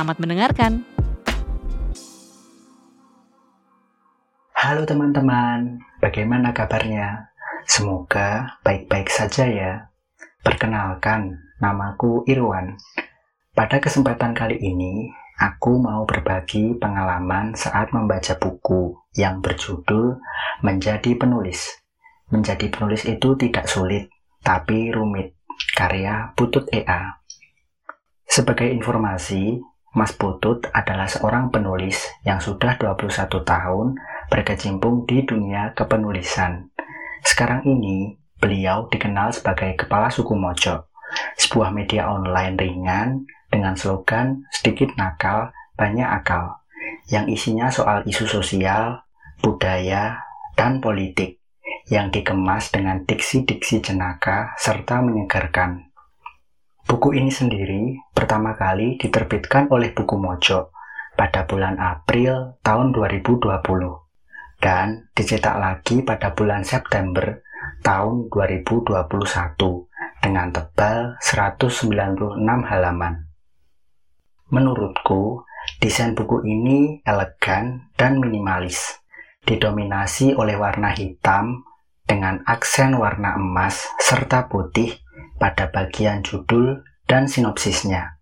Selamat mendengarkan. Halo teman-teman, bagaimana kabarnya? Semoga baik-baik saja ya. Perkenalkan, namaku Irwan. Pada kesempatan kali ini, aku mau berbagi pengalaman saat membaca buku yang berjudul Menjadi Penulis. Menjadi penulis itu tidak sulit, tapi rumit. Karya Putut EA. Sebagai informasi, Mas Putut adalah seorang penulis yang sudah 21 tahun berkecimpung di dunia kepenulisan. Sekarang ini, beliau dikenal sebagai Kepala Suku Mojo, sebuah media online ringan dengan slogan sedikit nakal, banyak akal, yang isinya soal isu sosial, budaya, dan politik, yang dikemas dengan diksi-diksi jenaka serta menyegarkan. Buku ini sendiri pertama kali diterbitkan oleh Buku Mojo pada bulan April tahun 2020 dan dicetak lagi pada bulan September tahun 2021 dengan tebal 196 halaman. Menurutku, desain buku ini elegan dan minimalis, didominasi oleh warna hitam dengan aksen warna emas serta putih pada bagian judul dan sinopsisnya.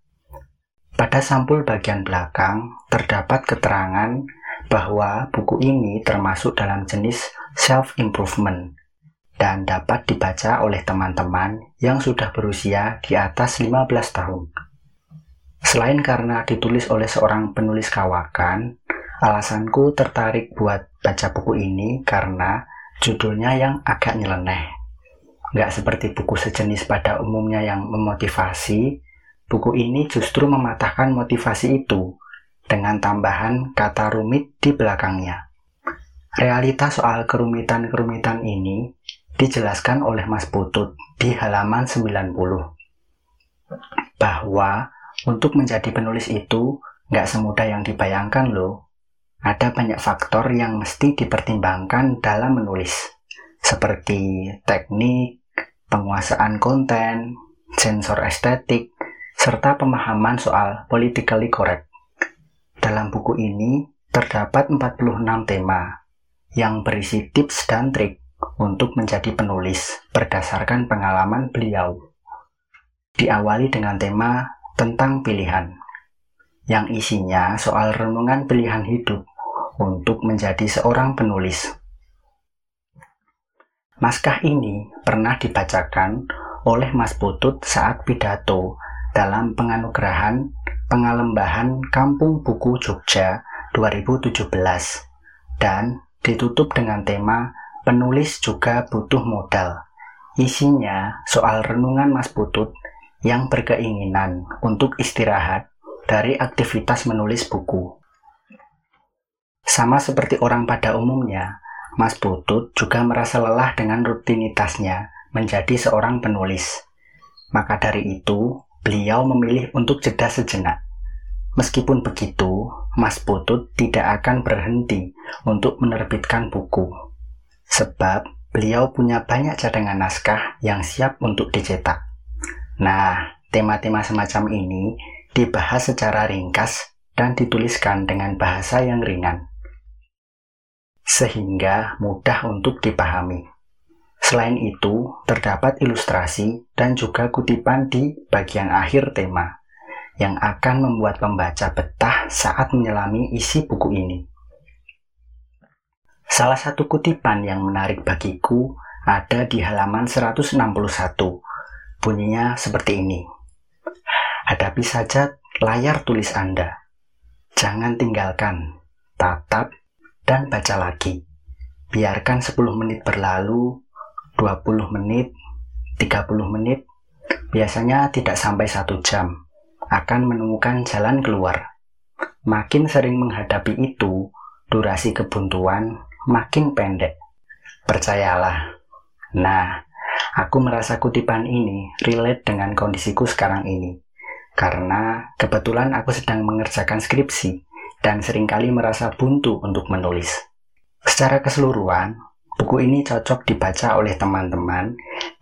Pada sampul bagian belakang terdapat keterangan bahwa buku ini termasuk dalam jenis self-improvement dan dapat dibaca oleh teman-teman yang sudah berusia di atas 15 tahun. Selain karena ditulis oleh seorang penulis kawakan, alasanku tertarik buat baca buku ini karena judulnya yang agak nyeleneh nggak seperti buku sejenis pada umumnya yang memotivasi, buku ini justru mematahkan motivasi itu dengan tambahan kata rumit di belakangnya. Realitas soal kerumitan-kerumitan ini dijelaskan oleh Mas Putut di halaman 90. Bahwa untuk menjadi penulis itu nggak semudah yang dibayangkan loh. Ada banyak faktor yang mesti dipertimbangkan dalam menulis, seperti teknik, penguasaan konten, sensor estetik, serta pemahaman soal politically correct. Dalam buku ini terdapat 46 tema yang berisi tips dan trik untuk menjadi penulis berdasarkan pengalaman beliau. Diawali dengan tema tentang pilihan, yang isinya soal renungan pilihan hidup untuk menjadi seorang penulis Naskah ini pernah dibacakan oleh Mas Putut saat pidato dalam penganugerahan pengalembahan Kampung Buku Jogja 2017 dan ditutup dengan tema penulis juga butuh modal. Isinya soal renungan Mas Putut yang berkeinginan untuk istirahat dari aktivitas menulis buku. Sama seperti orang pada umumnya, Mas Putut juga merasa lelah dengan rutinitasnya menjadi seorang penulis. Maka dari itu, beliau memilih untuk jeda sejenak. Meskipun begitu, Mas Putut tidak akan berhenti untuk menerbitkan buku. Sebab beliau punya banyak cadangan naskah yang siap untuk dicetak. Nah, tema-tema semacam ini dibahas secara ringkas dan dituliskan dengan bahasa yang ringan sehingga mudah untuk dipahami. Selain itu, terdapat ilustrasi dan juga kutipan di bagian akhir tema yang akan membuat pembaca betah saat menyelami isi buku ini. Salah satu kutipan yang menarik bagiku ada di halaman 161. Bunyinya seperti ini. Hadapi saja layar tulis Anda. Jangan tinggalkan, tatap dan baca lagi. Biarkan 10 menit berlalu, 20 menit, 30 menit, biasanya tidak sampai satu jam, akan menemukan jalan keluar. Makin sering menghadapi itu, durasi kebuntuan makin pendek. Percayalah. Nah, aku merasa kutipan ini relate dengan kondisiku sekarang ini. Karena kebetulan aku sedang mengerjakan skripsi dan sering kali merasa buntu untuk menulis. Secara keseluruhan, buku ini cocok dibaca oleh teman-teman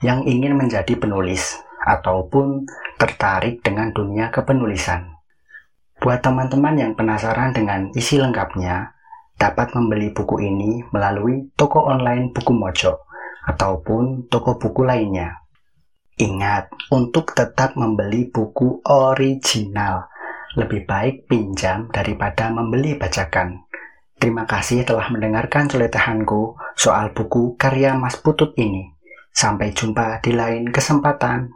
yang ingin menjadi penulis ataupun tertarik dengan dunia kepenulisan. Buat teman-teman yang penasaran dengan isi lengkapnya, dapat membeli buku ini melalui toko online buku Mojo ataupun toko buku lainnya. Ingat, untuk tetap membeli buku original, lebih baik pinjam daripada membeli bacakan. Terima kasih telah mendengarkan celotehanku soal buku karya Mas Putut ini. Sampai jumpa di lain kesempatan.